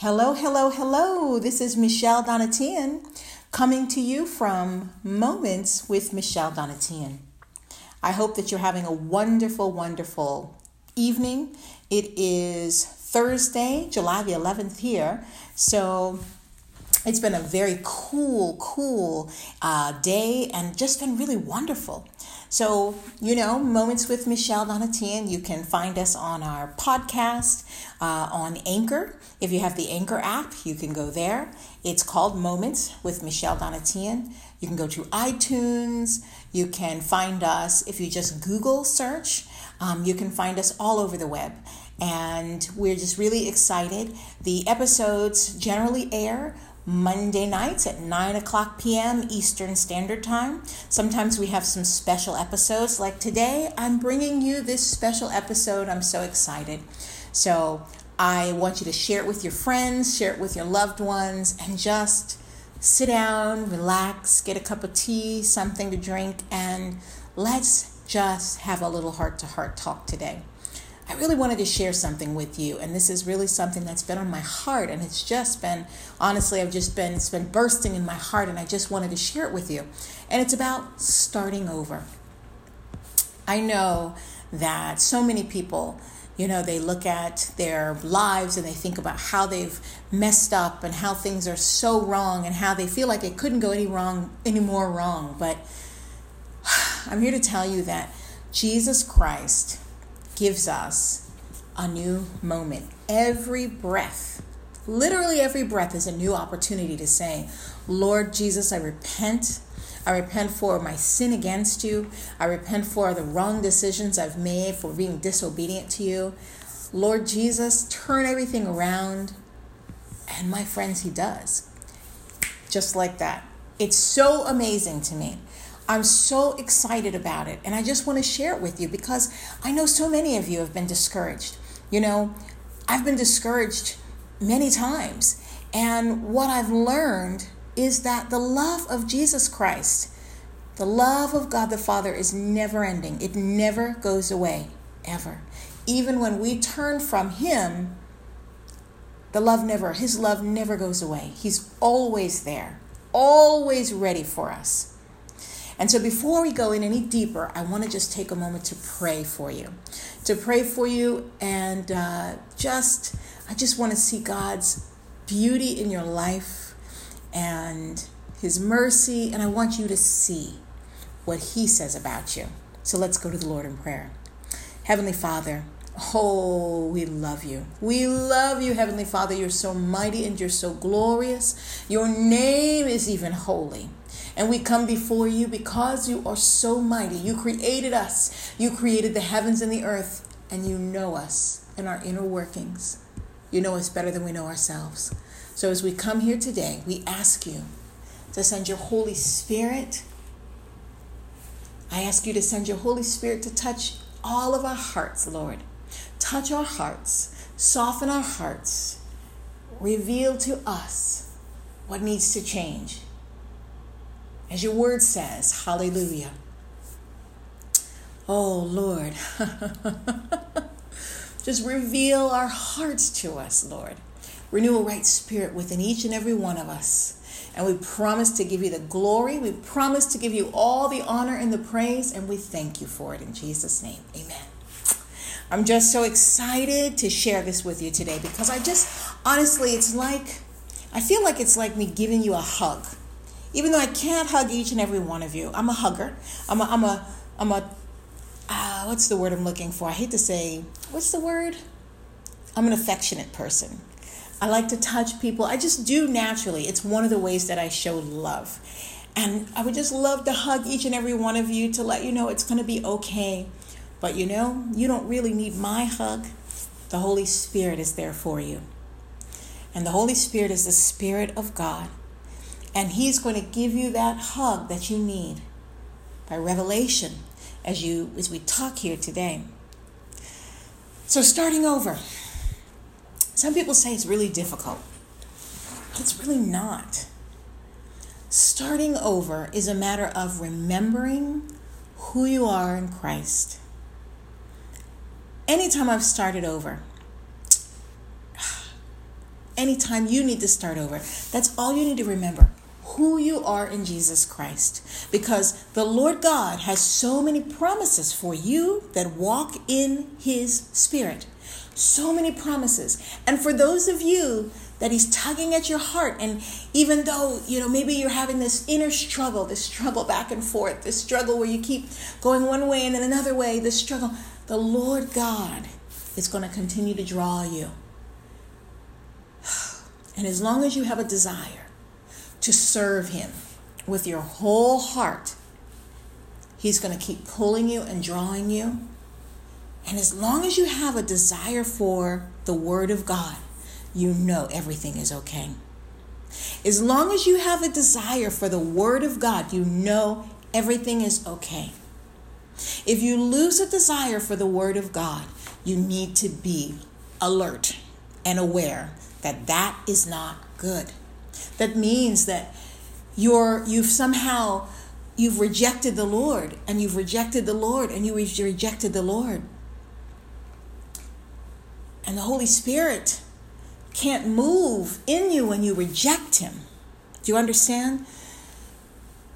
Hello, hello, hello. This is Michelle Donatian coming to you from Moments with Michelle Donatian. I hope that you're having a wonderful, wonderful evening. It is Thursday, July the 11th here. So it's been a very cool, cool uh, day and just been really wonderful. So, you know, Moments with Michelle Donatian, you can find us on our podcast uh, on Anchor. If you have the Anchor app, you can go there. It's called Moments with Michelle Donatian. You can go to iTunes. You can find us if you just Google search. Um, you can find us all over the web. And we're just really excited. The episodes generally air Monday nights at 9 o'clock p.m. Eastern Standard Time. Sometimes we have some special episodes. Like today, I'm bringing you this special episode. I'm so excited. So I want you to share it with your friends, share it with your loved ones, and just sit down, relax, get a cup of tea, something to drink, and let's just have a little heart to heart talk today. I really wanted to share something with you, and this is really something that's been on my heart, and it's just been, honestly, I've just been, it's been bursting in my heart, and I just wanted to share it with you. And it's about starting over. I know that so many people, you know, they look at their lives and they think about how they've messed up and how things are so wrong and how they feel like it couldn't go any wrong, any more wrong. But I'm here to tell you that Jesus Christ gives us a new moment. Every breath, literally every breath, is a new opportunity to say, Lord Jesus, I repent. I repent for my sin against you. I repent for the wrong decisions I've made, for being disobedient to you. Lord Jesus, turn everything around. And my friends, He does. Just like that. It's so amazing to me. I'm so excited about it. And I just want to share it with you because I know so many of you have been discouraged. You know, I've been discouraged many times. And what I've learned is that the love of Jesus Christ, the love of God the Father, is never ending, it never goes away, ever. Even when we turn from Him, the love never, His love never goes away. He's always there, always ready for us. And so before we go in any deeper, I want to just take a moment to pray for you. To pray for you and uh, just, I just want to see God's beauty in your life and His mercy. And I want you to see what He says about you. So let's go to the Lord in prayer. Heavenly Father, Oh, we love you. We love you, Heavenly Father. You're so mighty and you're so glorious. Your name is even holy. And we come before you because you are so mighty. You created us, you created the heavens and the earth, and you know us and our inner workings. You know us better than we know ourselves. So as we come here today, we ask you to send your Holy Spirit. I ask you to send your Holy Spirit to touch all of our hearts, Lord. Touch our hearts, soften our hearts, reveal to us what needs to change as your word says, hallelujah. Oh Lord, just reveal our hearts to us, Lord. Renew a right spirit within each and every one of us. And we promise to give you the glory. We promise to give you all the honor and the praise. And we thank you for it in Jesus' name. Amen. I'm just so excited to share this with you today because I just, honestly, it's like, I feel like it's like me giving you a hug even though I can't hug each and every one of you, I'm a hugger. I'm a, I'm a, I'm a, uh, what's the word I'm looking for? I hate to say, what's the word? I'm an affectionate person. I like to touch people. I just do naturally. It's one of the ways that I show love. And I would just love to hug each and every one of you to let you know it's going to be okay. But you know, you don't really need my hug. The Holy Spirit is there for you. And the Holy Spirit is the Spirit of God. And He's going to give you that hug that you need by revelation as you as we talk here today. So starting over. Some people say it's really difficult. It's really not. Starting over is a matter of remembering who you are in Christ. Anytime I've started over, anytime you need to start over. That's all you need to remember who you are in Jesus Christ. Because the Lord God has so many promises for you that walk in His Spirit. So many promises. And for those of you that He's tugging at your heart, and even though, you know, maybe you're having this inner struggle, this struggle back and forth, this struggle where you keep going one way and then another way, this struggle, the Lord God is going to continue to draw you. And as long as you have a desire, to serve Him with your whole heart, He's going to keep pulling you and drawing you. And as long as you have a desire for the Word of God, you know everything is okay. As long as you have a desire for the Word of God, you know everything is okay. If you lose a desire for the Word of God, you need to be alert and aware that that is not good. That means that you're you've somehow you've rejected the Lord and you've rejected the Lord and you've rejected the Lord. And the Holy Spirit can't move in you when you reject him. Do you understand?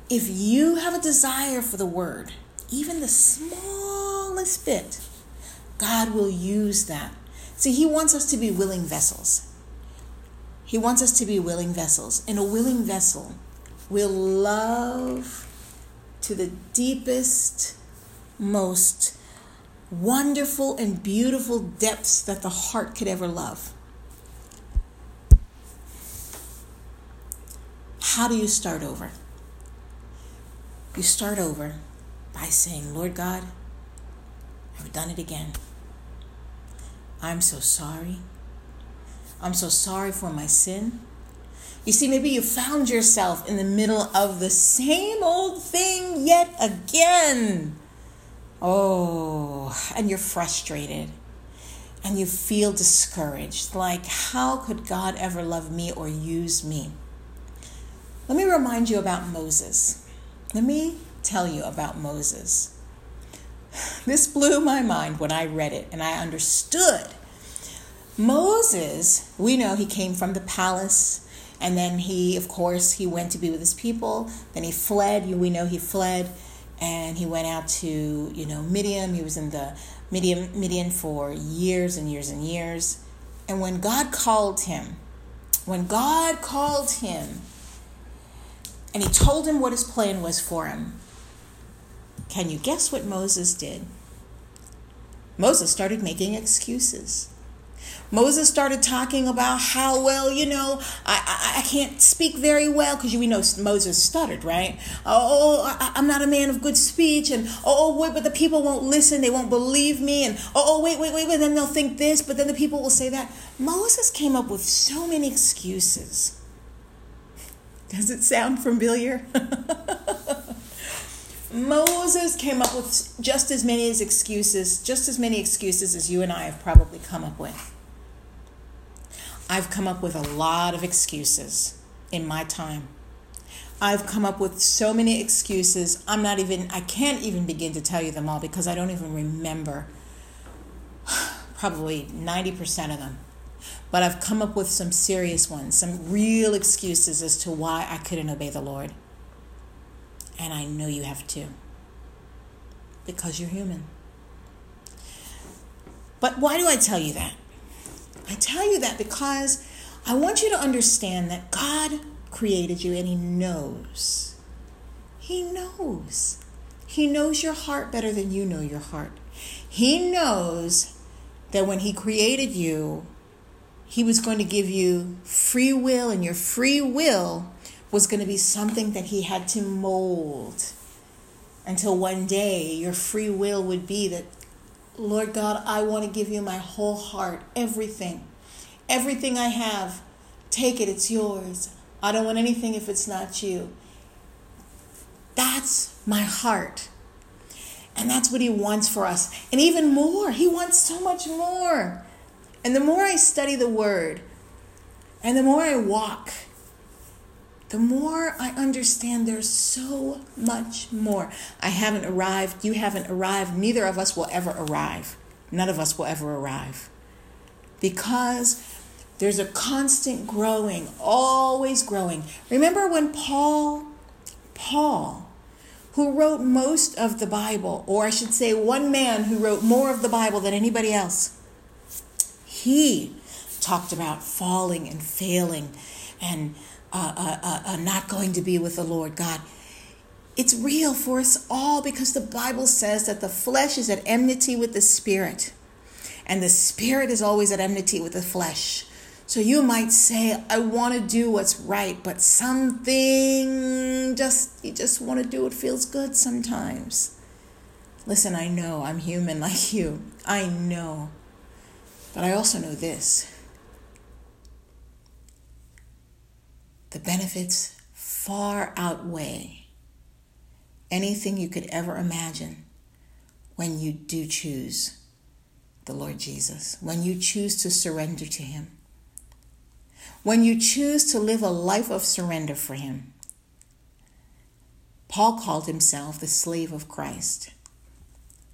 If you have a desire for the word, even the smallest bit, God will use that. See, he wants us to be willing vessels. He wants us to be willing vessels. And a willing vessel will love to the deepest, most wonderful and beautiful depths that the heart could ever love. How do you start over? You start over by saying, Lord God, I've done it again. I'm so sorry. I'm so sorry for my sin. You see, maybe you found yourself in the middle of the same old thing yet again. Oh, and you're frustrated and you feel discouraged. Like, how could God ever love me or use me? Let me remind you about Moses. Let me tell you about Moses. This blew my mind when I read it and I understood Moses, we know he came from the palace and then he of course he went to be with his people. Then he fled we know he fled and he went out to you know midian. He was in the midian midian for years and years and years. And when god called him when god called him and he told him what his plan was for him can you guess what moses did? Moses started making excuses Moses started talking about how, well, you know, I, I, I can't speak very well because we know Moses stuttered, right? Oh, oh, oh I, am not a man of good speech. And, oh, oh, wait, but the people won't listen. They won't believe me. And, oh, oh, wait, wait, wait, but then they'll think this, but then the people will say that. Moses came up with so many excuses. Does it sound familiar? Moses came up with just as many as excuses, just as many excuses as you and I have probably come up with. I've come up with a lot of excuses in my time. I've come up with so many excuses. I'm not even, I can't even begin to tell you them all because I don't even remember probably 90% of them. But I've come up with some serious ones, some real excuses as to why I couldn't obey the Lord. And I know you have too. Because you're human. But why do I tell you that? I tell you that because I want you to understand that God created you and He knows. He knows. He knows your heart better than you know your heart. He knows that when He created you, He was going to give you free will, and your free will was going to be something that He had to mold until one day your free will would be that Lord God, I want to give you my whole heart, everything. Everything I have, take it, it's yours. I don't want anything if it's not you. That's my heart. And that's what he wants for us. And even more, he wants so much more. And the more I study the word, and the more I walk the more I understand there's so much more. I haven't arrived, you haven't arrived, neither of us will ever arrive. None of us will ever arrive. Because There's a constant growing, always growing. Remember when Paul, Paul, who wrote most of the Bible, or I should say, one man who wrote more of the Bible than anybody else, he talked about falling and failing and uh, uh, uh not going to be with the Lord God. It's real for us all because the Bible says that the flesh is at enmity with the spirit, and the spirit is always at enmity with the flesh. So you might say, I want to do what's right, but something just, you just want to do what feels good sometimes. Listen, I know I'm human like you. I know. But I also know this the benefits far outweigh anything you could ever imagine when you do choose the Lord Jesus, when you choose to surrender to Him. When you choose to live a life of surrender for Him, Paul called himself the slave of Christ.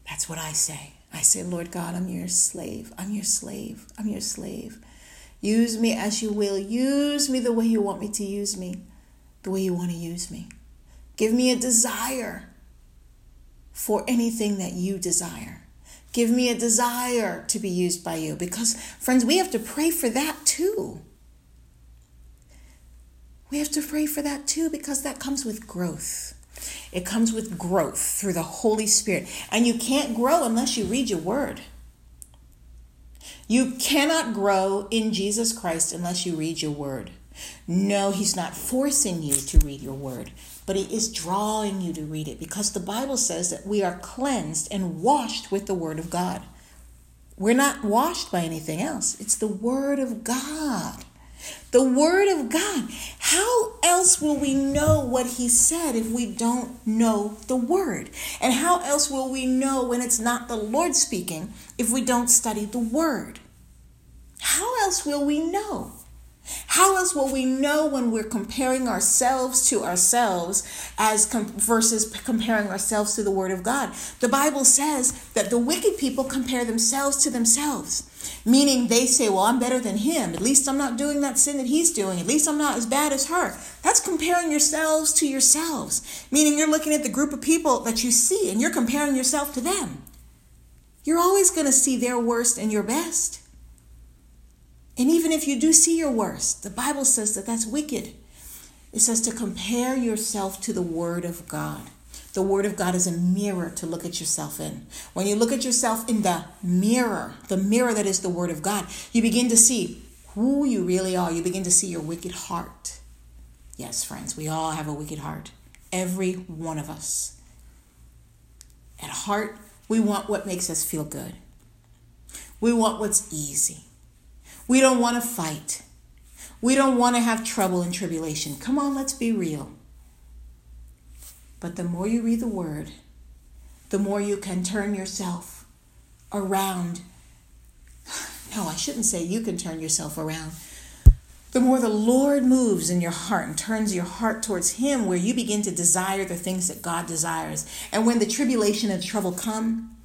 That's what I say. I say, Lord God, I'm your slave. I'm your slave. I'm your slave. Use me as you will. Use me the way you want me to use me, the way you want to use me. Give me a desire for anything that you desire. Give me a desire to be used by you. Because, friends, we have to pray for that too. We have to pray for that too because that comes with growth. It comes with growth through the Holy Spirit. And you can't grow unless you read your word. You cannot grow in Jesus Christ unless you read your word. No, He's not forcing you to read your word, but He is drawing you to read it because the Bible says that we are cleansed and washed with the word of God. We're not washed by anything else, it's the word of God. The Word of God. How else will we know what He said if we don't know the Word? And how else will we know when it's not the Lord speaking if we don't study the Word? How else will we know? How else will we know when we're comparing ourselves to ourselves as com- versus comparing ourselves to the Word of God? The Bible says that the wicked people compare themselves to themselves, meaning they say, Well, I'm better than him. At least I'm not doing that sin that he's doing. At least I'm not as bad as her. That's comparing yourselves to yourselves, meaning you're looking at the group of people that you see and you're comparing yourself to them. You're always going to see their worst and your best. And even if you do see your worst, the Bible says that that's wicked. It says to compare yourself to the Word of God. The Word of God is a mirror to look at yourself in. When you look at yourself in the mirror, the mirror that is the Word of God, you begin to see who you really are. You begin to see your wicked heart. Yes, friends, we all have a wicked heart. Every one of us. At heart, we want what makes us feel good. We want what's easy. We don't want to fight. We don't want to have trouble and tribulation. Come on, let's be real. But the more you read the word, the more you can turn yourself around. No, I shouldn't say you can turn yourself around. The more the Lord moves in your heart and turns your heart towards Him, where you begin to desire the things that God desires. And when the tribulation and trouble come,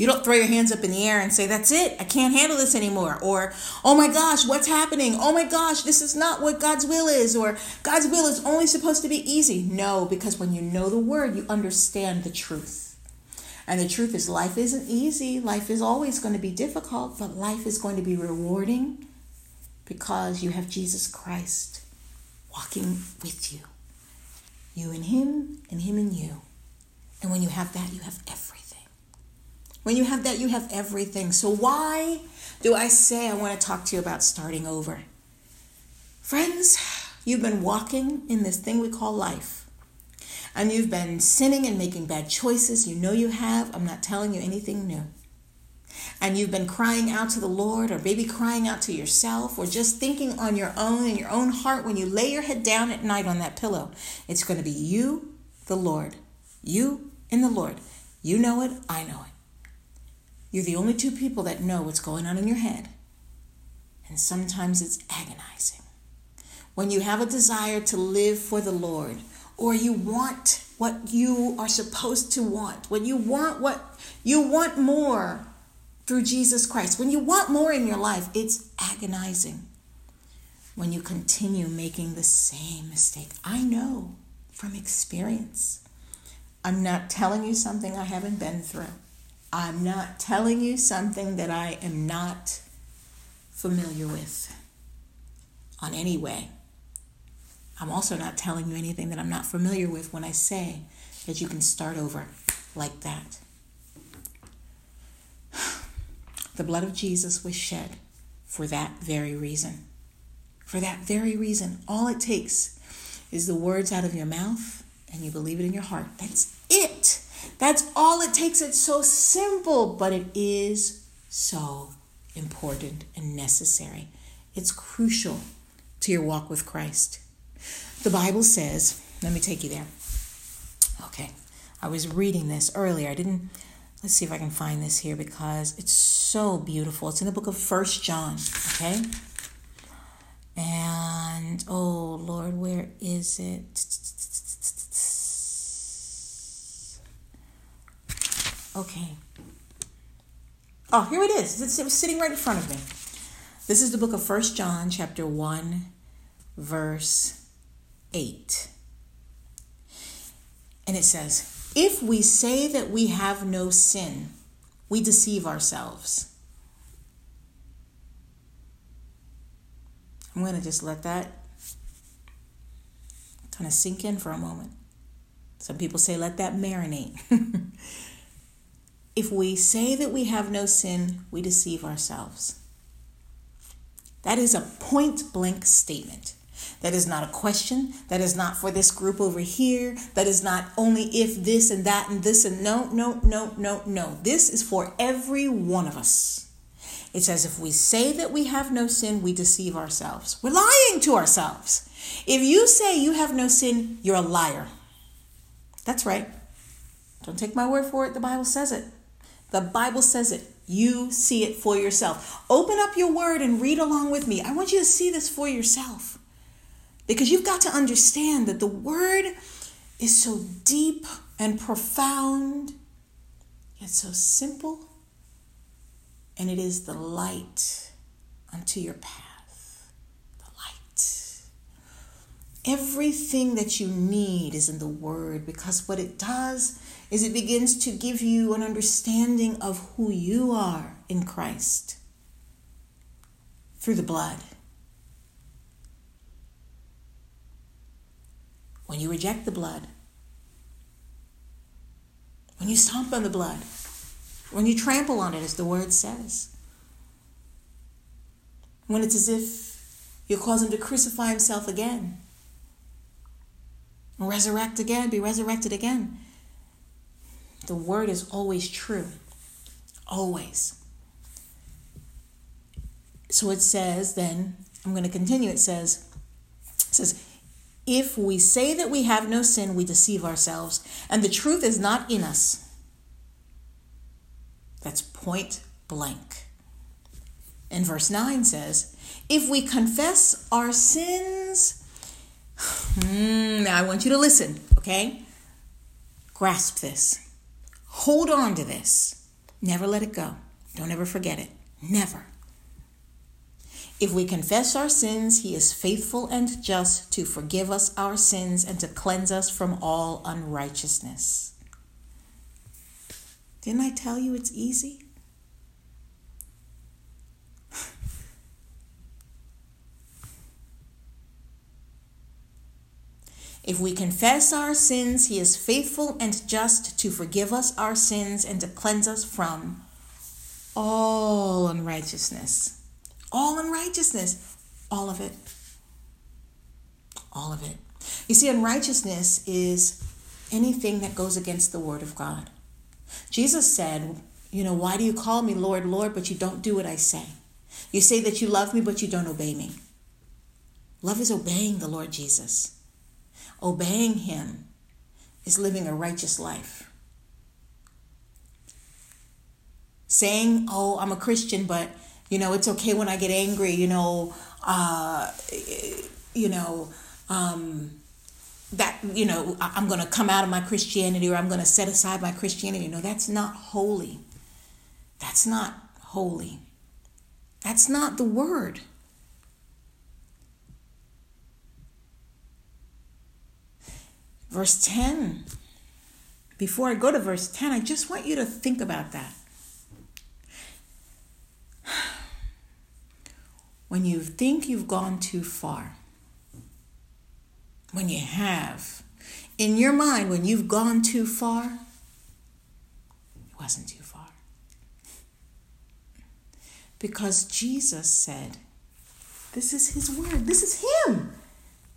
you don't throw your hands up in the air and say, That's it, I can't handle this anymore. Or, Oh my gosh, what's happening? Oh my gosh, this is not what God's will is. Or, God's will is only supposed to be easy. No, because when you know the word, you understand the truth. And the truth is, life isn't easy. Life is always going to be difficult, but life is going to be rewarding because you have Jesus Christ walking with you. You and Him, and Him and you. And when you have that, you have everything. When you have that, you have everything. So, why do I say I want to talk to you about starting over? Friends, you've been walking in this thing we call life. And you've been sinning and making bad choices. You know you have. I'm not telling you anything new. And you've been crying out to the Lord, or maybe crying out to yourself, or just thinking on your own in your own heart when you lay your head down at night on that pillow. It's going to be you, the Lord. You and the Lord. You know it, I know it. You're the only two people that know what's going on in your head. And sometimes it's agonizing. When you have a desire to live for the Lord, or you want what you are supposed to want, when you want what you want more through Jesus Christ, when you want more in your life, it's agonizing. when you continue making the same mistake. I know from experience. I'm not telling you something I haven't been through. I'm not telling you something that I am not familiar with on any way. I'm also not telling you anything that I'm not familiar with when I say that you can start over like that. The blood of Jesus was shed for that very reason. For that very reason, all it takes is the words out of your mouth and you believe it in your heart. That's it. That's all it takes. It's so simple, but it is so important and necessary. It's crucial to your walk with Christ. The Bible says, let me take you there. Okay, I was reading this earlier. I didn't, let's see if I can find this here because it's so beautiful. It's in the book of First John, okay? And oh Lord, where is it? Okay. Oh, here it is. It's, it was sitting right in front of me. This is the book of First John, chapter 1, verse 8. And it says, If we say that we have no sin, we deceive ourselves I'm going to just let that kind of sink in for a moment. Some people say, let that marinate. if we say that we have no sin, we deceive ourselves. That is a point blank statement. That is not a question. That is not for this group over here. That is not only if this and that and this and no, no, no, no, no. This is for every one of us. It says, if we say that we have no sin, we deceive ourselves. We're lying to ourselves. If you say you have no sin, you're a liar. That's right. Don't take my word for it. The Bible says it. The Bible says it. You see it for yourself. Open up your word and read along with me. I want you to see this for yourself. Because you've got to understand that the word is so deep and profound, yet so simple and it is the light unto your path. The light. Everything that you need is in the Word because what it does is it begins to give you an understanding of who you are in Christ through the blood. When you reject the blood, when you stomp on the blood, when you trample on it, as the word says. When it's as if you cause him to crucify himself again, resurrect again, be resurrected again. The word is always true. Always. So it says then, I'm going to continue. It says, it says, if we say that we have no sin, we deceive ourselves, and the truth is not in us. That's point blank. And verse 9 says, If we confess our sins, hmm, now I want you to listen, okay? Grasp this. Hold on to this. Never let it go. Don't ever forget it. Never. If we confess our sins, he is faithful and just to forgive us our sins and to cleanse us from all unrighteousness. Didn't I tell you it's easy? If we confess our sins, he is faithful and just to forgive us our sins and to cleanse us from all unrighteousness. All unrighteousness. All of it. All of it. You see, unrighteousness is anything that goes against the Word of God. Jesus said, You know, why do you call me Lord, Lord, but you don't do what I say? You say that you love me, but you don't obey me. Love is obeying the Lord Jesus. Obeying Him is living a righteous life. Saying, Oh, I'm a Christian, but you know, it's okay when I get angry, you know, uh, you know, um, that you know i'm going to come out of my christianity or i'm going to set aside my christianity. No that's not holy. That's not holy. That's not the word Verse 10. Before I go to verse 10, I just want you to think about that. When you think you've gone too far, when you have, in your mind, when you've gone too far, it wasn't too far. Because Jesus said, This is His Word, this is Him.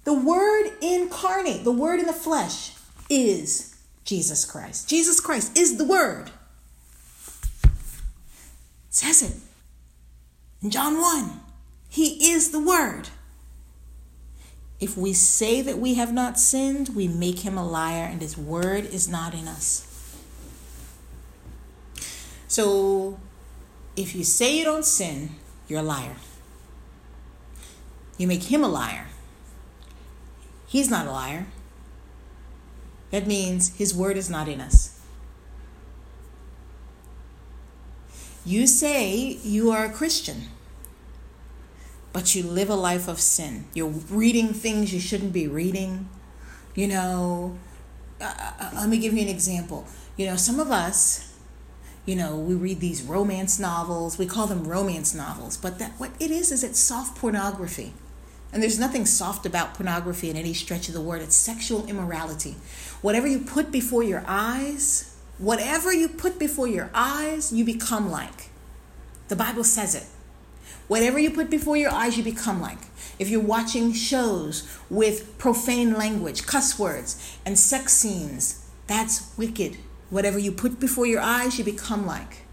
The Word incarnate, the Word in the flesh is Jesus Christ. Jesus Christ is the Word. It says it in John 1. He is the Word. If we say that we have not sinned, we make him a liar and his word is not in us. So, if you say you don't sin, you're a liar. You make him a liar. He's not a liar. That means his word is not in us. You say you are a Christian, but you live a life of sin. You're reading things you shouldn't be reading. You know, uh, uh, uh let me give you an example. You know, some of us, you know, we read these romance novels. We call them romance novels, but that what it is is it's soft pornography. And there's nothing soft about pornography in any stretch of the word. It's sexual immorality. Whatever you put before your eyes, whatever you put before your eyes, you become like. The Bible says it. Whatever you put before your eyes, you become like. If you're watching shows with profane language, cuss words, and sex scenes, that's wicked. Whatever you put before your eyes, you become like.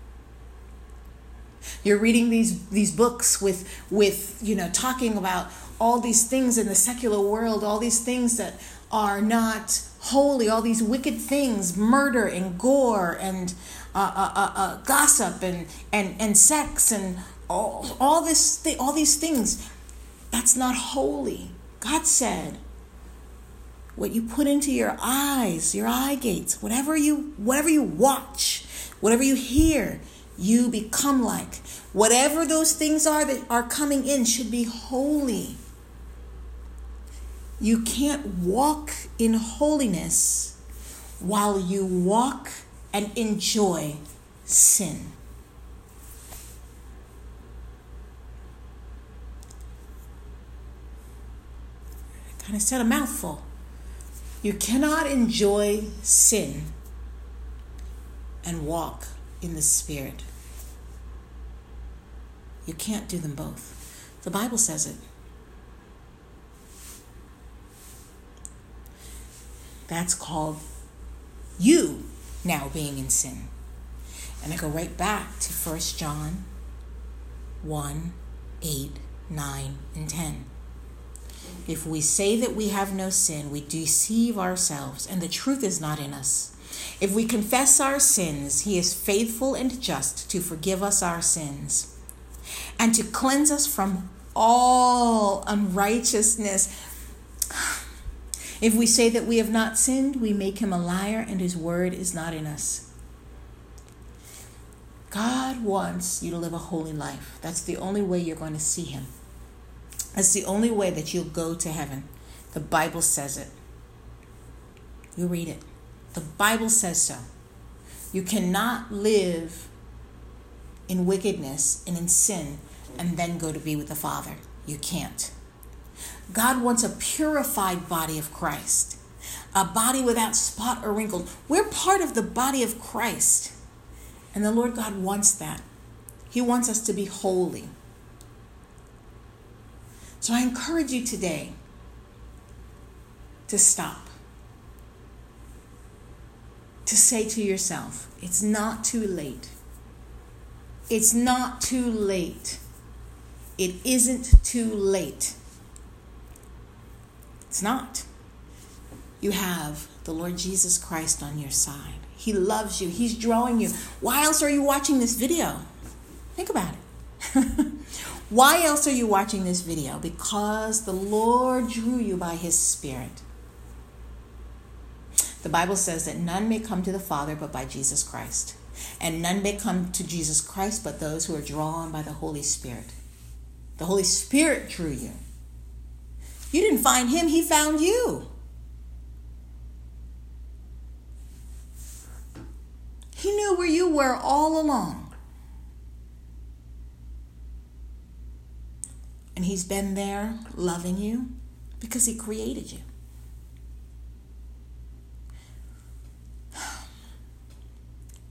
You're reading these these books with with you know talking about all these things in the secular world, all these things that are not holy, all these wicked things, murder and gore and uh, uh, uh, uh, gossip and, and, and sex and all, all, this th- all these things. That's not holy. God said, what you put into your eyes, your eye gates, whatever you whatever you watch, whatever you hear, you become like. Whatever those things are that are coming in should be holy. You can't walk in holiness while you walk and enjoy sin. I kind of said a mouthful. You cannot enjoy sin and walk in the Spirit. You can't do them both. The Bible says it. That's called you now being in sin. And I go right back to 1 John 1 8, 9, and 10. If we say that we have no sin, we deceive ourselves, and the truth is not in us. If we confess our sins, he is faithful and just to forgive us our sins and to cleanse us from all unrighteousness. If we say that we have not sinned, we make him a liar and his word is not in us. God wants you to live a holy life. That's the only way you're going to see him. That's the only way that you'll go to heaven. The Bible says it. You read it. The Bible says so. You cannot live in wickedness and in sin and then go to be with the Father. You can't. God wants a purified body of Christ, a body without spot or wrinkle. We're part of the body of Christ. And the Lord God wants that. He wants us to be holy. So I encourage you today to stop. To say to yourself, it's not too late. It's not too late. It isn't too late. It's not. You have the Lord Jesus Christ on your side. He loves you. He's drawing you. Why else are you watching this video? Think about it. Why else are you watching this video? Because the Lord drew you by His Spirit. The Bible says that none may come to the Father but by Jesus Christ. And none may come to Jesus Christ but those who are drawn by the Holy Spirit. The Holy Spirit drew you. You didn't find him, he found you. He knew where you were all along. And he's been there loving you because he created you.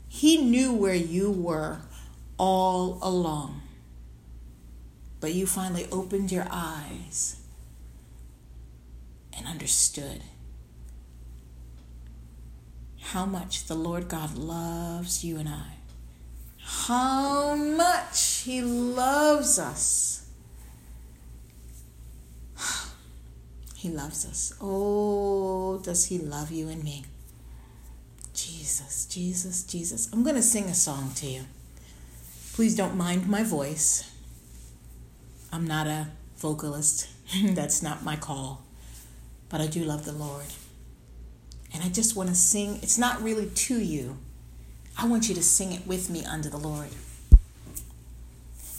He knew where you were all along. But you finally opened your eyes and understood how much the Lord God loves you and I. How much He loves us. He loves us. Oh, does He love you and me? Jesus, Jesus, Jesus. I'm going to sing a song to you. Please don't mind my voice. I'm not a vocalist, that's not my call. But I do love the Lord. And I just want to sing. It's not really to you. I want you to sing it with me under the Lord.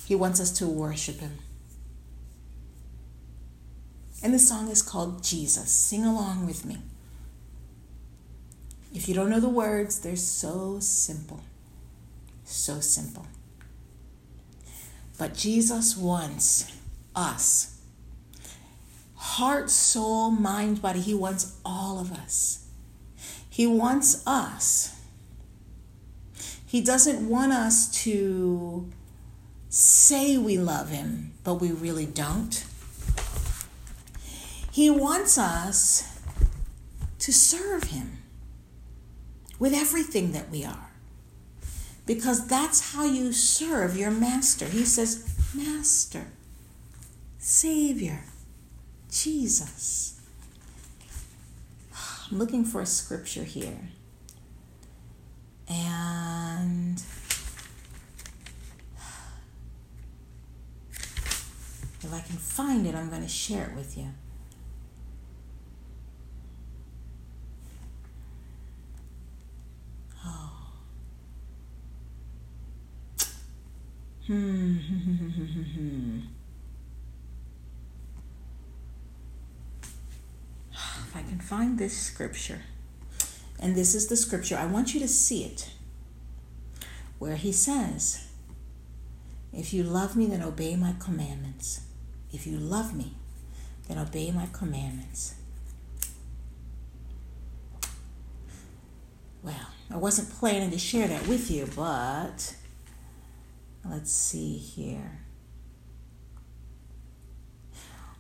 He wants us to worship Him. And the song is called Jesus. Sing along with me. If you don't know the words, they're so simple. So simple. But Jesus wants us heart, soul, mind, body. He wants all of us. He wants us. He doesn't want us to say we love Him, but we really don't. He wants us to serve Him with everything that we are. Because that's how you serve your master. He says, Master, Savior, Jesus. I'm looking for a scripture here. And if I can find it, I'm going to share it with you. Oh. Hmm. if I can find this scripture, and this is the scripture, I want you to see it, where he says, If you love me, then obey my commandments. If you love me, then obey my commandments. Well, I wasn't planning to share that with you, but let's see here.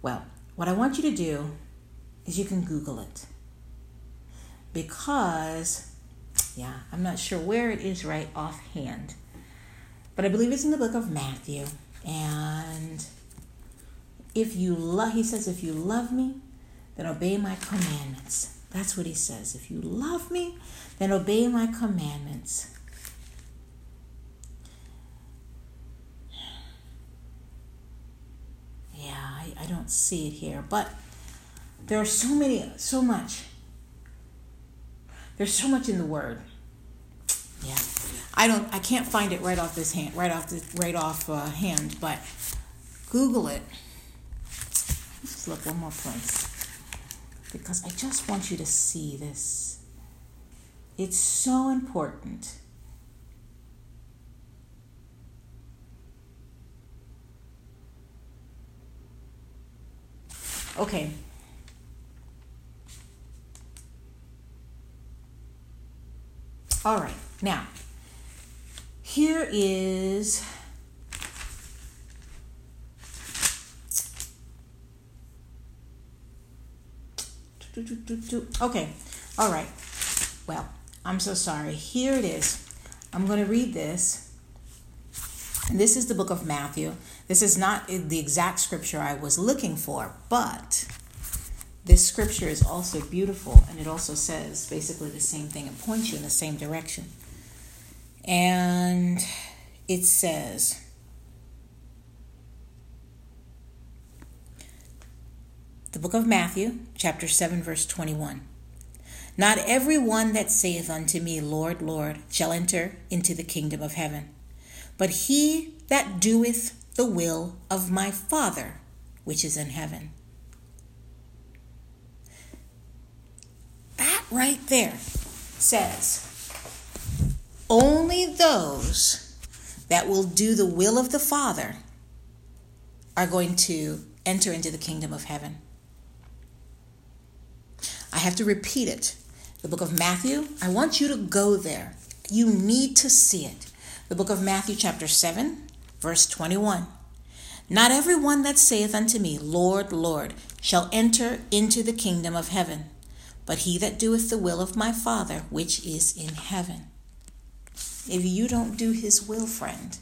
Well, what I want you to do is you can Google it. Because, yeah, I'm not sure where it is right offhand, but I believe it's in the book of Matthew. And if you love, he says, if you love me, then obey my commandments. That's what he says. If you love me, then obey my commandments. Yeah, I, I don't see it here, but there are so many, so much. There's so much in the word. Yeah, I don't, I can't find it right off this hand, right off the, right off uh, hand. But Google it. Let's look one more place because I just want you to see this. It's so important. Okay, All right, now, here is Okay, all right. Well, I'm so sorry. Here it is. I'm going to read this. This is the book of Matthew. This is not the exact scripture I was looking for, but this scripture is also beautiful and it also says basically the same thing. It points you in the same direction. And it says, the book of Matthew, chapter 7, verse 21. Not every one that saith unto me, Lord, Lord, shall enter into the kingdom of heaven, but he that doeth the will of my Father which is in heaven. Right there says only those that will do the will of the Father are going to enter into the kingdom of heaven. I have to repeat it. The book of Matthew, I want you to go there. You need to see it. The book of Matthew, chapter 7, verse 21. Not every one that saith unto me, Lord, Lord, shall enter into the kingdom of heaven, but he that doeth the will of my Father which is in heaven. If you don't do his will, friend,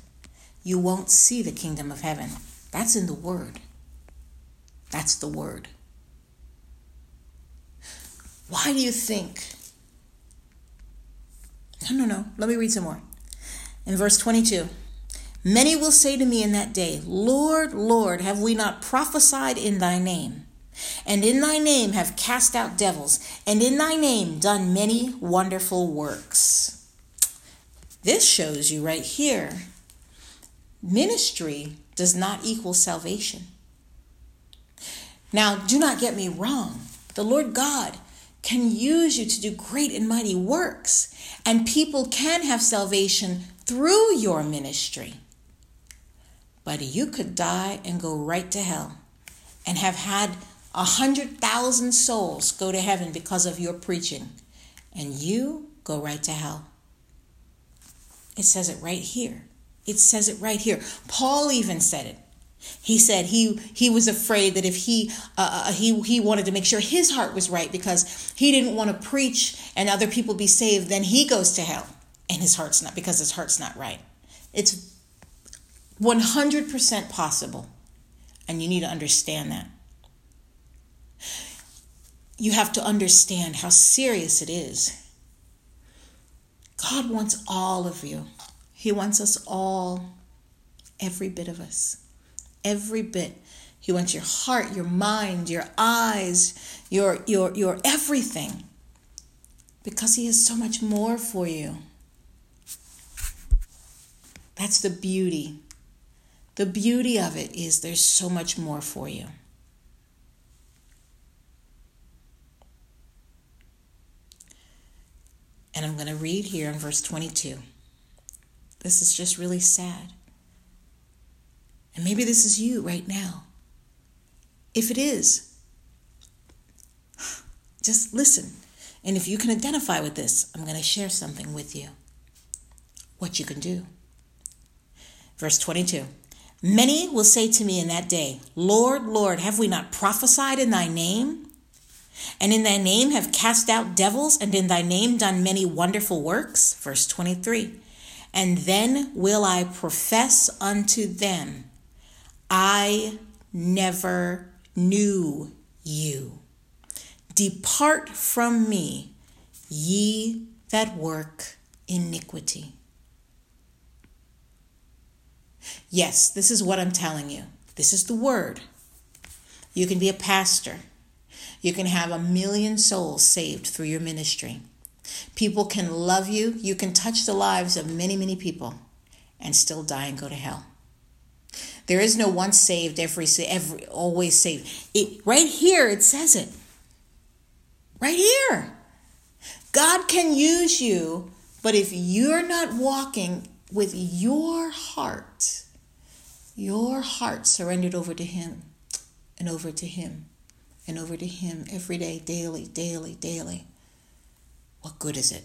you won't see the kingdom of heaven. That's in the Word. That's the Word. Why do you think? No, no, no. Let me read some more. In verse 22, many will say to me in that day, Lord, Lord, have we not prophesied in thy name? And in thy name have cast out devils, and in thy name done many wonderful works. This shows you right here ministry does not equal salvation. Now, do not get me wrong. The Lord God can use you to do great and mighty works, and people can have salvation through your ministry. But you could die and go right to hell and have had a hundred thousand souls go to heaven because of your preaching, and you go right to hell. It says it right here. It says it right here. Paul even said it. He said he he was afraid that if he uh, uh, he he wanted to make sure his heart was right because he didn't want to preach and other people be saved, then he goes to hell and his heart's not because his heart's not right. It's 100% possible, and you need to understand that. You have to understand how serious it is. God wants all of you. He wants us all, every bit of us every bit. He wants your heart, your mind, your eyes, your your your everything. Because he has so much more for you. That's the beauty. The beauty of it is there's so much more for you. And I'm going to read here in verse 22. This is just really sad. And maybe this is you right now. If it is, just listen. And if you can identify with this, I'm going to share something with you. What you can do. Verse 22 Many will say to me in that day, Lord, Lord, have we not prophesied in thy name? And in thy name have cast out devils, and in thy name done many wonderful works? Verse 23 And then will I profess unto them, I never knew you. Depart from me, ye that work iniquity. Yes, this is what I'm telling you. This is the word. You can be a pastor. You can have a million souls saved through your ministry. People can love you. You can touch the lives of many, many people and still die and go to hell. There is no once saved, every, every always saved. It, right here, it says it. Right here. God can use you, but if you're not walking with your heart, your heart surrendered over to Him and over to Him and over to Him every day, daily, daily, daily, what good is it?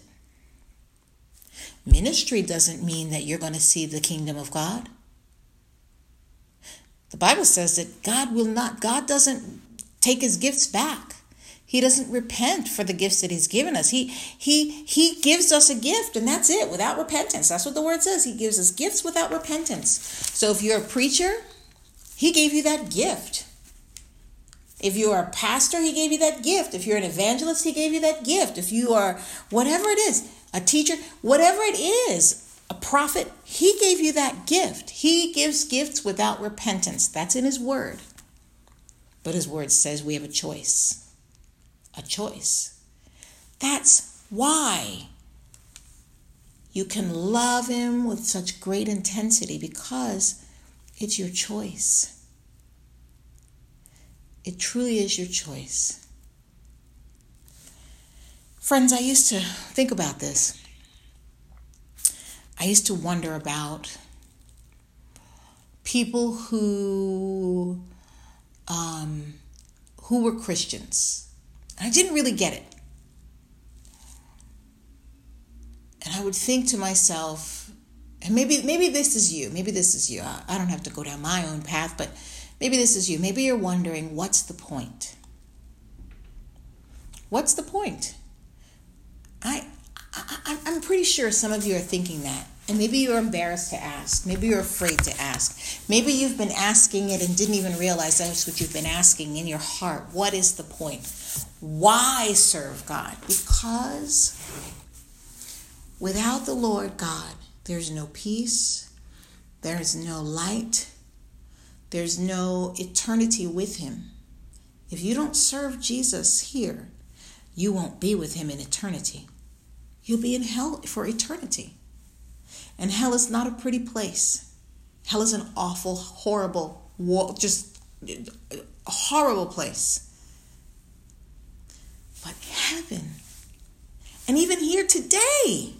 Ministry doesn't mean that you're going to see the kingdom of God. The Bible says that God will not, God doesn't take his gifts back. He doesn't repent for the gifts that he's given us. He he he gives us a gift and that's it, without repentance. That's what the word says. He gives us gifts without repentance. So if you're a preacher, he gave you that gift. If you're a pastor, he gave you that gift. If you're an evangelist, he gave you that gift. If you are whatever it is, a teacher, whatever it is, a prophet, he gave you that gift. He gives gifts without repentance. That's in his word. But his word says we have a choice. A choice. That's why you can love him with such great intensity because it's your choice. It truly is your choice. Friends, I used to think about this. I used to wonder about people who um, who were Christians. I didn't really get it. And I would think to myself, and maybe maybe this is you. Maybe this is you. I, I don't have to go down my own path, but maybe this is you. Maybe you're wondering, what's the point? What's the point? I, I I'm pretty sure some of you are thinking that. And maybe you're embarrassed to ask. Maybe you're afraid to ask. Maybe you've been asking it and didn't even realize that's what you've been asking in your heart. What is the point? Why serve God? Because without the Lord God, there's no peace, there's no light, there's no eternity with Him. If you don't serve Jesus here, you won't be with Him in eternity. You'll be in hell for eternity. And hell is not a pretty place. Hell is an awful, horrible, just a horrible place. But heaven, and even here today,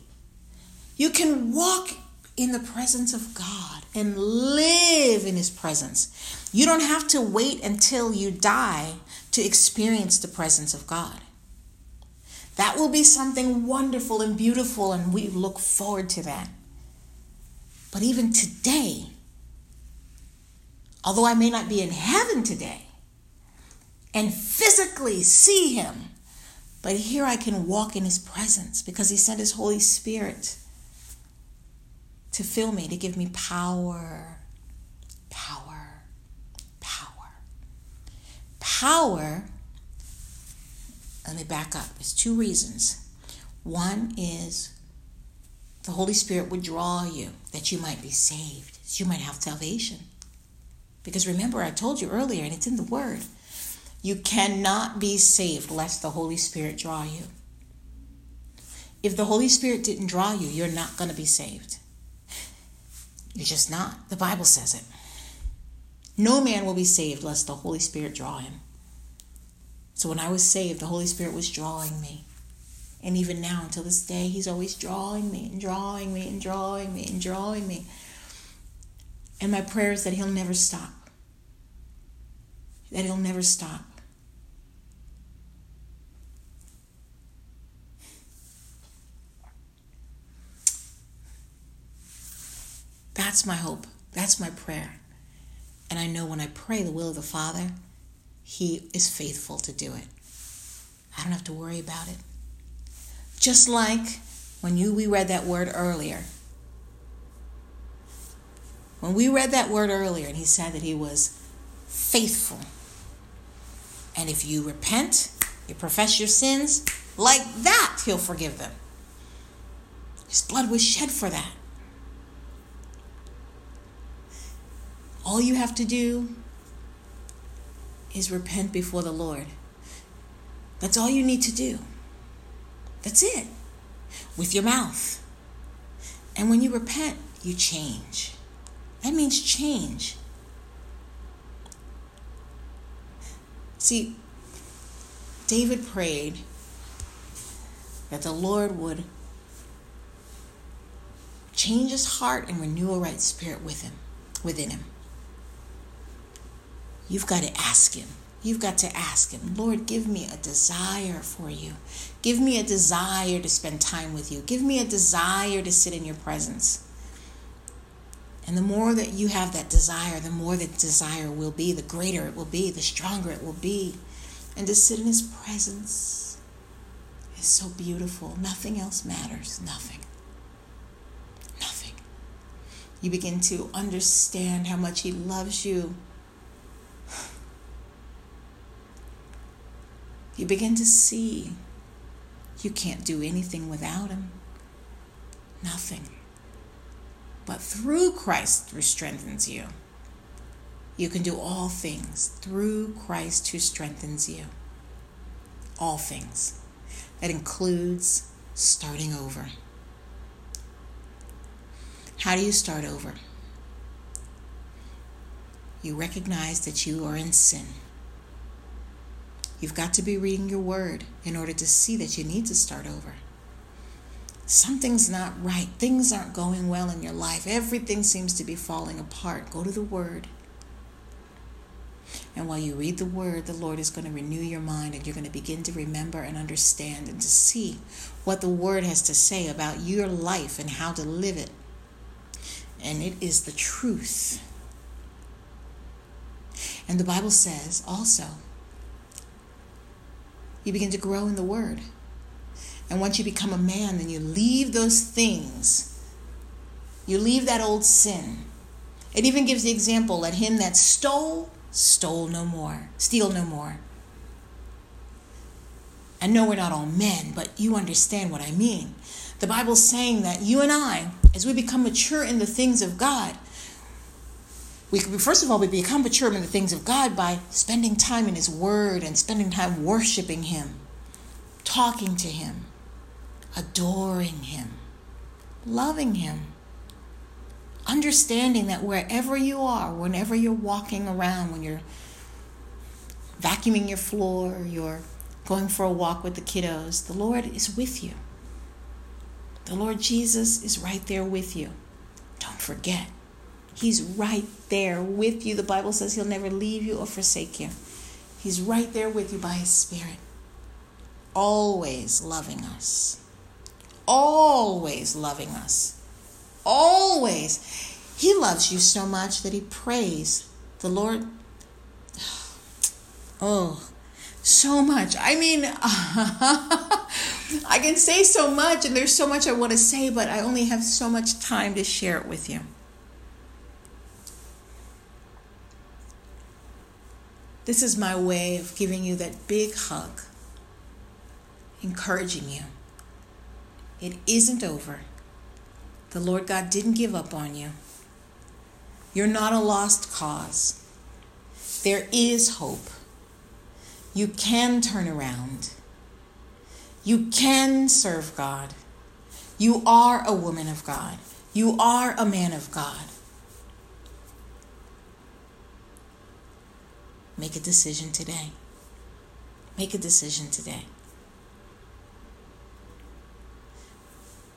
you can walk in the presence of God and live in His presence. You don't have to wait until you die to experience the presence of God. That will be something wonderful and beautiful, and we look forward to that. But even today, although I may not be in heaven today and physically see him, but here I can walk in his presence because he sent his Holy Spirit to fill me, to give me power. Power. Power. Power. Let me back up. There's two reasons. One is the Holy Spirit would draw you that you might be saved, that you might have salvation. Because remember, I told you earlier, and it's in the Word, you cannot be saved lest the Holy Spirit draw you. If the Holy Spirit didn't draw you, you're not going to be saved. You're just not. The Bible says it. No man will be saved lest the Holy Spirit draw him. So when I was saved, the Holy Spirit was drawing me. And even now, until this day, He's always drawing me and drawing me and drawing me and drawing me. And my prayer is that He'll never stop. That He'll never stop. That's my hope. That's my prayer. And I know when I pray the will of the Father, He is faithful to do it. I don't have to worry about it. Just like when you we read that word earlier. When we read that word earlier and he said that he was faithful. And if you repent, you profess your sins, like that, he'll forgive them. His blood was shed for that. All you have to do is repent before the Lord. That's all you need to do. That's it. With your mouth. And when you repent, you change. That means change. See, David prayed that the Lord would change his heart and renew a right spirit with him, within him. You've got to ask him. You've got to ask Him, Lord, give me a desire for you. Give me a desire to spend time with you. Give me a desire to sit in your presence. And the more that you have that desire, the more that desire will be, the greater it will be, the stronger it will be. And to sit in His presence is so beautiful. Nothing else matters. Nothing. Nothing. You begin to understand how much He loves you You begin to see you can't do anything without Him. Nothing. But through Christ who strengthens you, you can do all things through Christ who strengthens you. All things. That includes starting over. How do you start over? You recognize that you are in sin. You've got to be reading your word in order to see that you need to start over. something's not right, things aren't going well in your life, everything seems to be falling apart, go to the Word. And while you read the Word, the Lord is going to renew your mind and you're going to begin to remember and understand and to see what the Word has to say about your life and how to live it. And it is the truth. And the Bible says also, you begin to grow in the Word. And once you become a man, then you leave those things. You leave that old sin. It even gives the example let him that stole, stole no more, steal no more. I know we're not all men, but you understand what I mean. The Bible's saying that you and I, as we become mature in the things of God, we first of all we become mature in the things of God by spending time in His Word and spending time worshiping Him, talking to Him, adoring Him, loving Him, understanding that wherever you are, whenever you're walking around, when you're vacuuming your floor, you're going for a walk with the kiddos, the Lord is with you. The Lord Jesus is right there with you. Don't forget, He's right there with you. The Bible says He'll never leave you or forsake you. He's right there with you by His Spirit, always loving us always loving us. Always. He loves you so much that he prays. The Lord, oh, so much. I mean, I can say so much, and there's so much I want to say, but I only have so much time to share it with you. This is my way of giving you that big hug, encouraging you. It isn't over. The Lord God didn't give up on you. You're not a lost cause. There is hope. You can turn around. You can serve God. You are a woman of God. You are a man of God. Make a decision today. Make a decision today.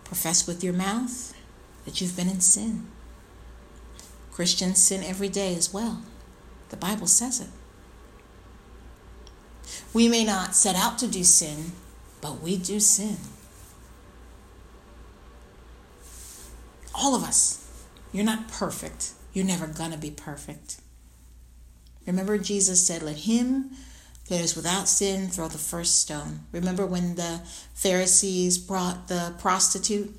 Profess with your mouth that you've been in sin. Christians sin every day as well. The Bible says it. We may not set out to do sin, but we do sin. All of us. You're not perfect. You're never going to be perfect. Remember, Jesus said, Let him that is without sin, throw the first stone. Remember when the Pharisees brought the prostitute?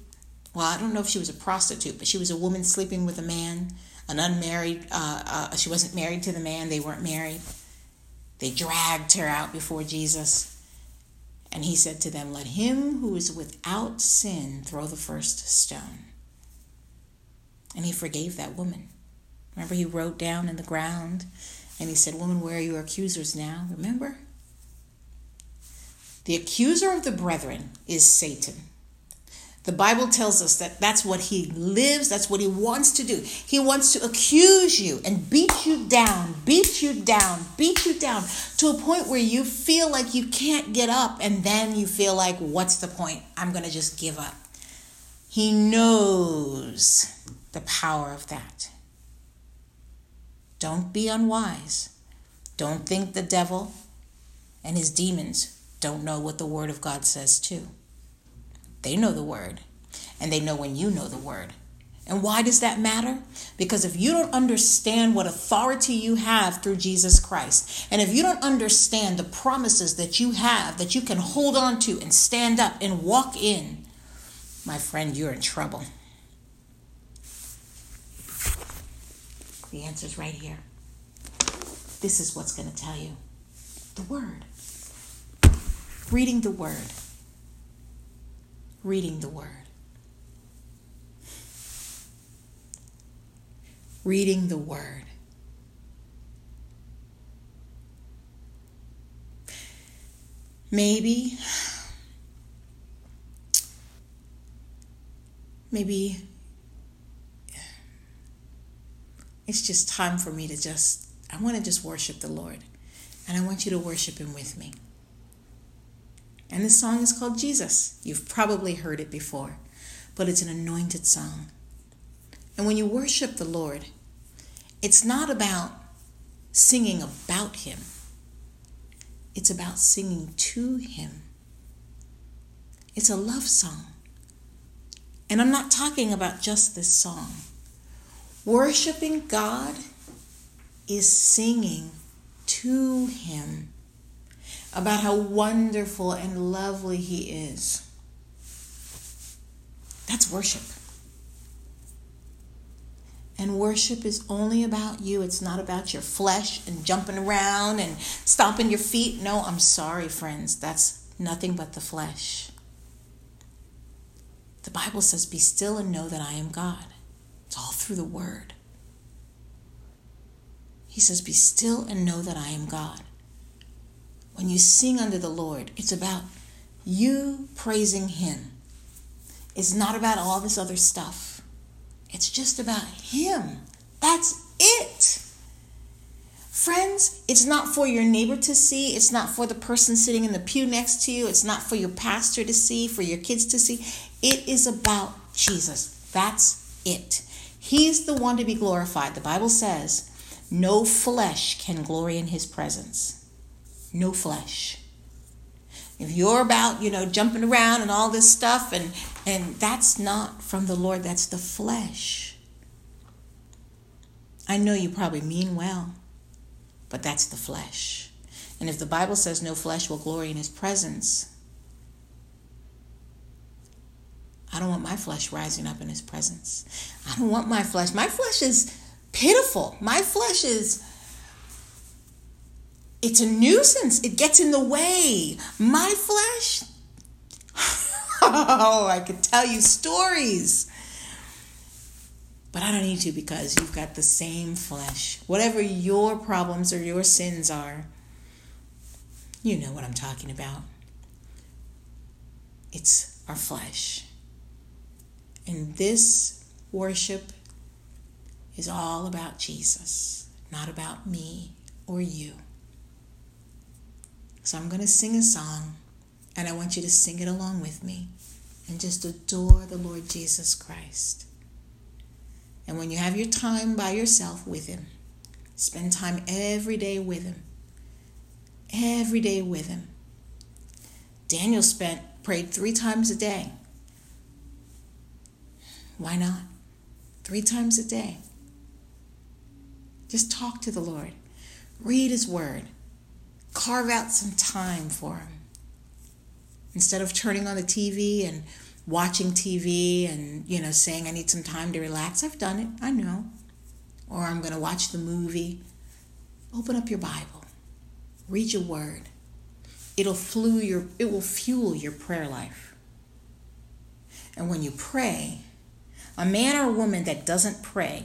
Well, I don't know if she was a prostitute, but she was a woman sleeping with a man, an unmarried, uh, uh, she wasn't married to the man, they weren't married. They dragged her out before Jesus. And he said to them, Let him who is without sin throw the first stone. And he forgave that woman. Remember, he wrote down in the ground and he said, Woman, where are your accusers now? Remember? The accuser of the brethren is Satan. The Bible tells us that that's what he lives, that's what he wants to do. He wants to accuse you and beat you down, beat you down, beat you down to a point where you feel like you can't get up, and then you feel like, what's the point? I'm going to just give up. He knows the power of that. Don't be unwise. Don't think the devil and his demons don't know what the Word of God says, too. They know the Word, and they know when you know the Word. And why does that matter? Because if you don't understand what authority you have through Jesus Christ, and if you don't understand the promises that you have that you can hold on to and stand up and walk in, my friend, you're in trouble. The answer is right here. This is what's going to tell you the Word. Reading the Word. Reading the Word. Reading the Word. Maybe, maybe it's just time for me to just, I want to just worship the Lord. And I want you to worship Him with me. And this song is called Jesus. You've probably heard it before, but it's an anointed song. And when you worship the Lord, it's not about singing about Him, it's about singing to Him. It's a love song. And I'm not talking about just this song. Worshiping God is singing to Him about how wonderful and lovely He is. That's worship. And worship is only about you. It's not about your flesh and jumping around and stomping your feet. No, I'm sorry, friends. That's nothing but the flesh. The Bible says, Be still and know that I am God. It's all through the Word. He says, Be still and know that I am God. When you sing unto the Lord, it's about you praising Him. It's not about all this other stuff. It's just about Him. That's it. Friends, it's not for your neighbor to see. It's not for the person sitting in the pew next to you. It's not for your pastor to see, for your kids to see. It is about Jesus. That's it. He's the one to be glorified. The Bible says, no flesh can glory in his presence. No flesh. If you're about, you know, jumping around and all this stuff, and, and that's not from the Lord, that's the flesh. I know you probably mean well, but that's the flesh. And if the Bible says no flesh will glory in his presence, I don't want my flesh rising up in his presence. I don't want my flesh. My flesh is pitiful. My flesh is it's a nuisance. It gets in the way. My flesh Oh, I could tell you stories. But I don't need to because you've got the same flesh. Whatever your problems or your sins are, you know what I'm talking about. It's our flesh. And this worship is all about Jesus, not about me or you. So I'm going to sing a song, and I want you to sing it along with me and just adore the Lord Jesus Christ. And when you have your time by yourself with Him, spend time every day with Him. Every day with Him. Daniel spent prayed three times a day. Why not? Three times a day. Just talk to the Lord. Read His Word. Carve out some time for Him. Instead of turning on the TV and watching TV and, you know, saying I need some time to relax, I've done it. I know. Or I'm going to watch the movie. Open up your Bible. Read your Word. It'll, flew your, it will fuel your prayer life. And when you pray, a man or a woman that doesn't pray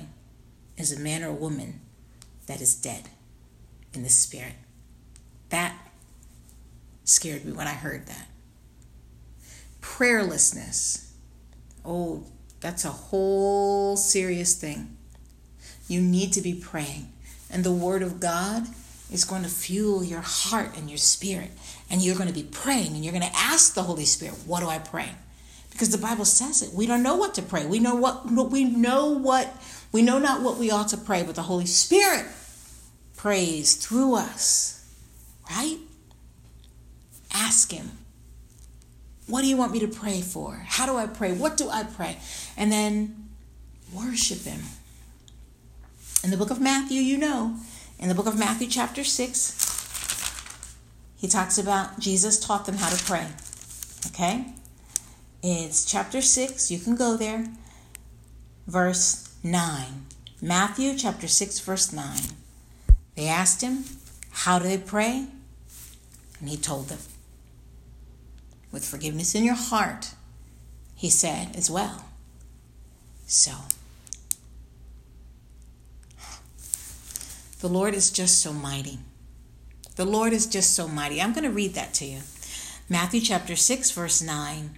is a man or a woman that is dead in the spirit. That scared me when I heard that. Prayerlessness. Oh, that's a whole serious thing. You need to be praying. And the Word of God is going to fuel your heart and your spirit. And you're going to be praying and you're going to ask the Holy Spirit, What do I pray? Because the Bible says it. We don't know what to pray. We know what we know what we know not what we ought to pray, but the Holy Spirit prays through us. Right? Ask him. What do you want me to pray for? How do I pray? What do I pray? And then worship him. In the book of Matthew, you know, in the book of Matthew, chapter 6, he talks about Jesus taught them how to pray. Okay? It's chapter 6. You can go there. Verse 9. Matthew chapter 6, verse 9. They asked him, How do they pray? And he told them, With forgiveness in your heart, he said as well. So, the Lord is just so mighty. The Lord is just so mighty. I'm going to read that to you. Matthew chapter 6, verse 9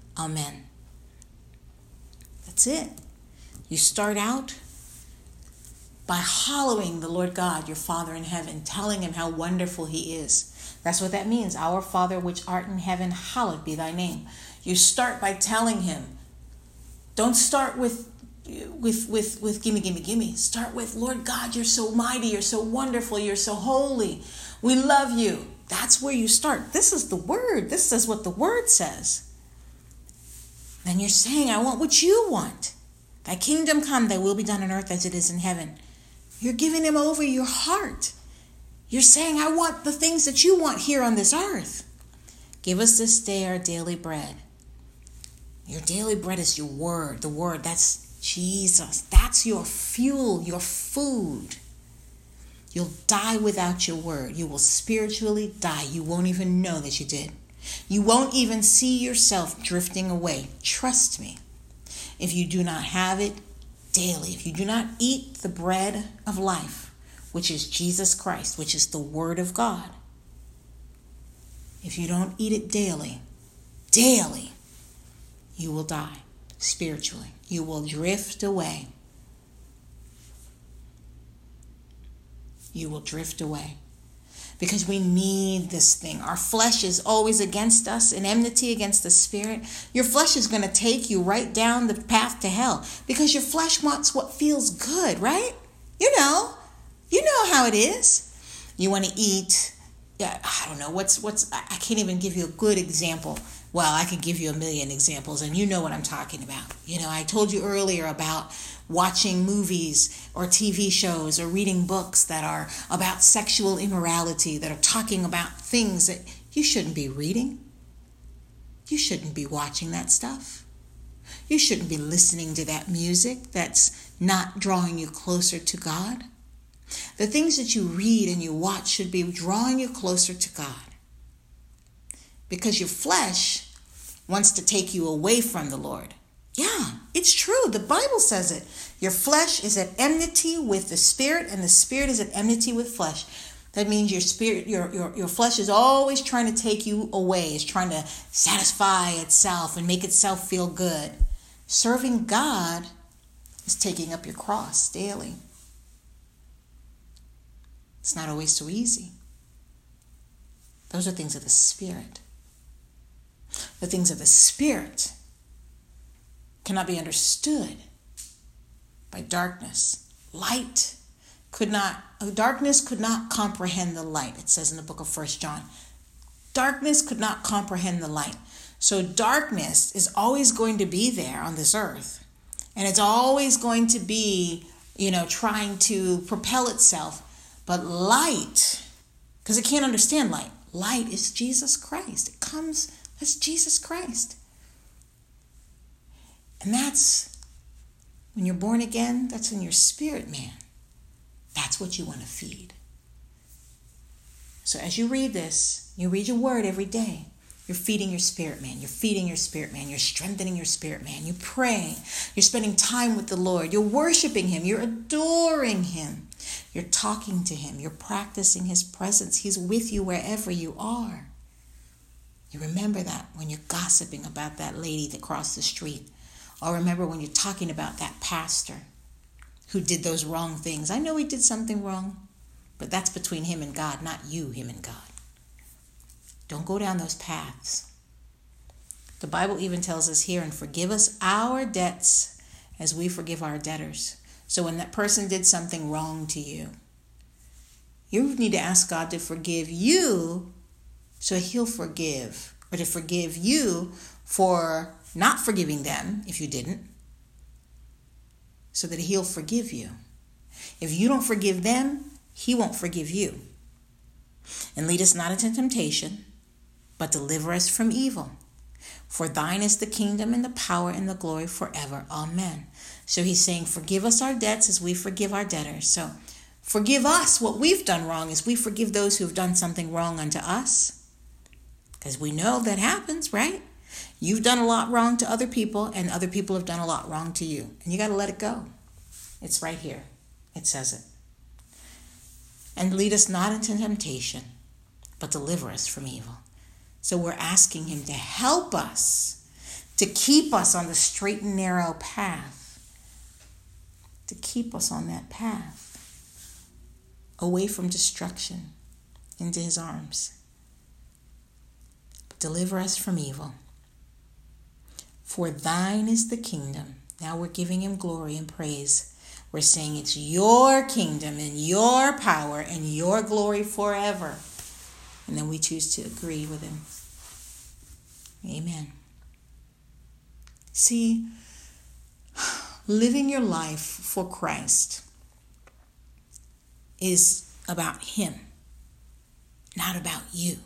Amen. That's it. You start out by hollowing the Lord God, your Father in heaven, telling him how wonderful he is. That's what that means. Our Father which art in heaven, hallowed be thy name. You start by telling him. Don't start with with with with gimme gimme gimme. Start with Lord God, you're so mighty, you're so wonderful, you're so holy. We love you. That's where you start. This is the word. This is what the word says. Then you're saying, I want what you want. Thy kingdom come, thy will be done on earth as it is in heaven. You're giving him over your heart. You're saying, I want the things that you want here on this earth. Give us this day our daily bread. Your daily bread is your word. The word, that's Jesus. That's your fuel, your food. You'll die without your word. You will spiritually die. You won't even know that you did. You won't even see yourself drifting away. Trust me. If you do not have it daily, if you do not eat the bread of life, which is Jesus Christ, which is the Word of God, if you don't eat it daily, daily, you will die spiritually. You will drift away. You will drift away because we need this thing. Our flesh is always against us, in enmity against the spirit. Your flesh is going to take you right down the path to hell because your flesh wants what feels good, right? You know, you know how it is. You want to eat. Yeah, I don't know what's what's. I can't even give you a good example. Well, I could give you a million examples, and you know what I'm talking about. You know, I told you earlier about watching movies or TV shows or reading books that are about sexual immorality, that are talking about things that you shouldn't be reading. You shouldn't be watching that stuff. You shouldn't be listening to that music that's not drawing you closer to God. The things that you read and you watch should be drawing you closer to God. Because your flesh wants to take you away from the Lord. Yeah, it's true. The Bible says it. Your flesh is at enmity with the spirit, and the spirit is at enmity with flesh. That means your spirit, your, your, your flesh is always trying to take you away, is trying to satisfy itself and make itself feel good. Serving God is taking up your cross daily. It's not always so easy. Those are things of the spirit. The things of the spirit cannot be understood by darkness. Light could not, darkness could not comprehend the light, it says in the book of First John. Darkness could not comprehend the light. So darkness is always going to be there on this earth. And it's always going to be, you know, trying to propel itself. But light, because it can't understand light, light is Jesus Christ. It comes as Jesus Christ. And that's when you're born again, that's in your spirit, man. That's what you want to feed. So as you read this, you read your word every day. You're feeding your spirit, man. You're feeding your spirit, man. You're strengthening your spirit, man. You're praying. You're spending time with the Lord. You're worshiping Him. You're adoring Him. You're talking to Him. You're practicing His presence. He's with you wherever you are. You remember that when you're gossiping about that lady that crossed the street or remember when you're talking about that pastor who did those wrong things. I know he did something wrong, but that's between him and God, not you, him and God. Don't go down those paths. The Bible even tells us here, and forgive us our debts as we forgive our debtors. So when that person did something wrong to you, you need to ask God to forgive you so he'll forgive, or to forgive you for not forgiving them if you didn't, so that He'll forgive you. If you don't forgive them, He won't forgive you. And lead us not into temptation, but deliver us from evil. For thine is the kingdom and the power and the glory forever. Amen. So he's saying, Forgive us our debts as we forgive our debtors. So Forgive us what we've done wrong as we forgive those who have done something wrong unto us. Because we know that happens, right? You've done a lot wrong to other people, and other people have done a lot wrong to you. And you got to let it go. It's right here. It says it. And lead us not into temptation, but deliver us from evil. So we're asking Him to help us, to keep us on the straight and narrow path, to keep us on that path, away from destruction, into His arms. Deliver us from evil. For thine is the kingdom. Now we're giving Him glory and praise. We're saying it's your kingdom and your power and your glory forever. And then we choose to agree with him. Amen. See, living your life for Christ is about Him, not about you.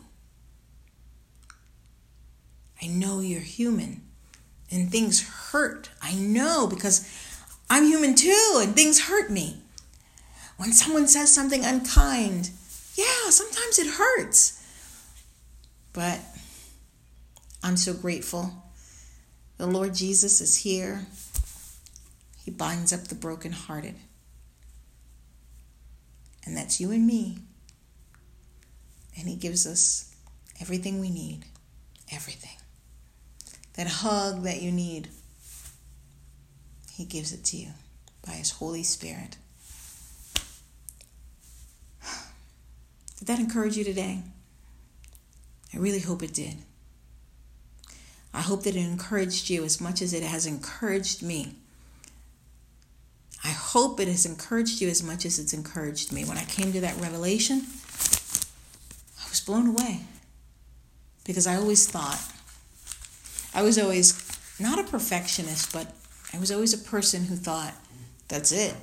I know you're human and things hurt. I know because I'm human too and things hurt me. When someone says something unkind, yeah, sometimes it hurts. But I'm so grateful. The Lord Jesus is here. He binds up the brokenhearted. And that's you and me. And He gives us everything we need. Everything. That hug that you need, He gives it to you by His Holy Spirit. Did that encourage you today? I really hope it did. I hope that it encouraged you as much as it has encouraged me. I hope it has encouraged you as much as it's encouraged me. When I came to that revelation, I was blown away because I always thought, I was always not a perfectionist, but I was always a person who thought, that's it.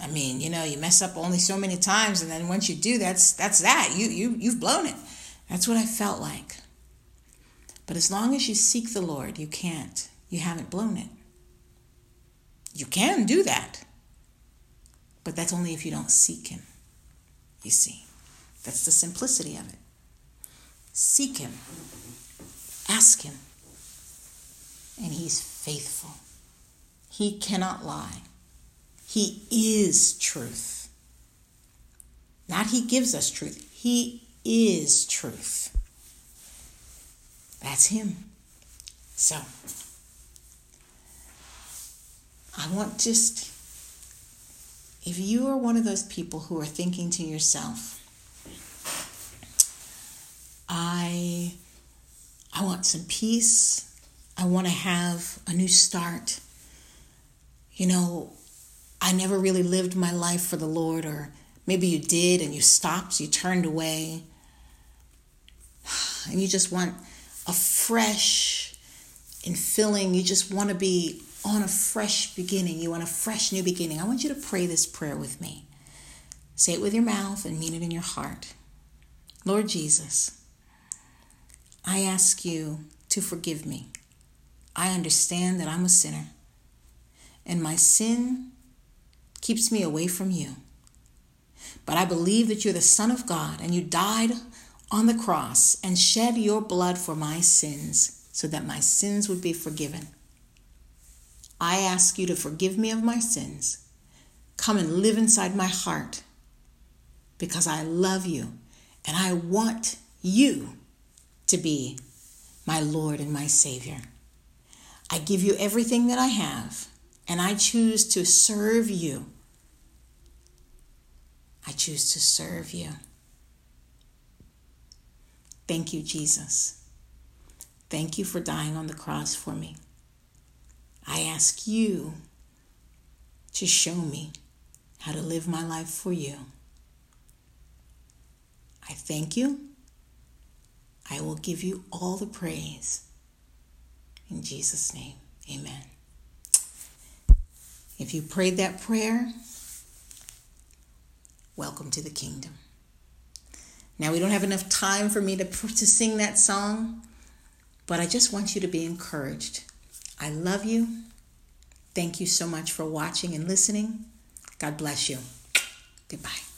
I mean, you know, you mess up only so many times, and then once you do, that's that's that. You you you've blown it. That's what I felt like. But as long as you seek the Lord, you can't. You haven't blown it. You can do that. But that's only if you don't seek Him. You see, that's the simplicity of it. Seek Him, ask Him, and He's faithful. He cannot lie. He is truth. Not He gives us truth, He is truth. That's Him. So, I want just, if you are one of those people who are thinking to yourself, I, I want some peace. I want to have a new start. You know, I never really lived my life for the Lord, or maybe you did and you stopped, you turned away and you just want a fresh and filling, you just want to be on a fresh beginning. You want a fresh new beginning. I want you to pray this prayer with me. Say it with your mouth and mean it in your heart. Lord Jesus, I ask you to forgive me. I understand that I'm a sinner, and my sin keeps me away from you. But I believe that you're the Son of God and you died on the cross and shed your blood for my sins so that my sins would be forgiven. I ask you to forgive me of my sins. Come and live inside my heart because I love you and I want you to be my Lord and my Savior. I give you everything that I have and I choose to serve you. I choose to serve you. Thank you, Jesus. Thank you for dying on the cross for me. I ask you to show me how to live my life for you. I thank you. I will give you all the praise. In Jesus' name, amen. If you prayed that prayer, welcome to the kingdom. Now, we don't have enough time for me to, to sing that song, but I just want you to be encouraged. I love you. Thank you so much for watching and listening. God bless you. Goodbye.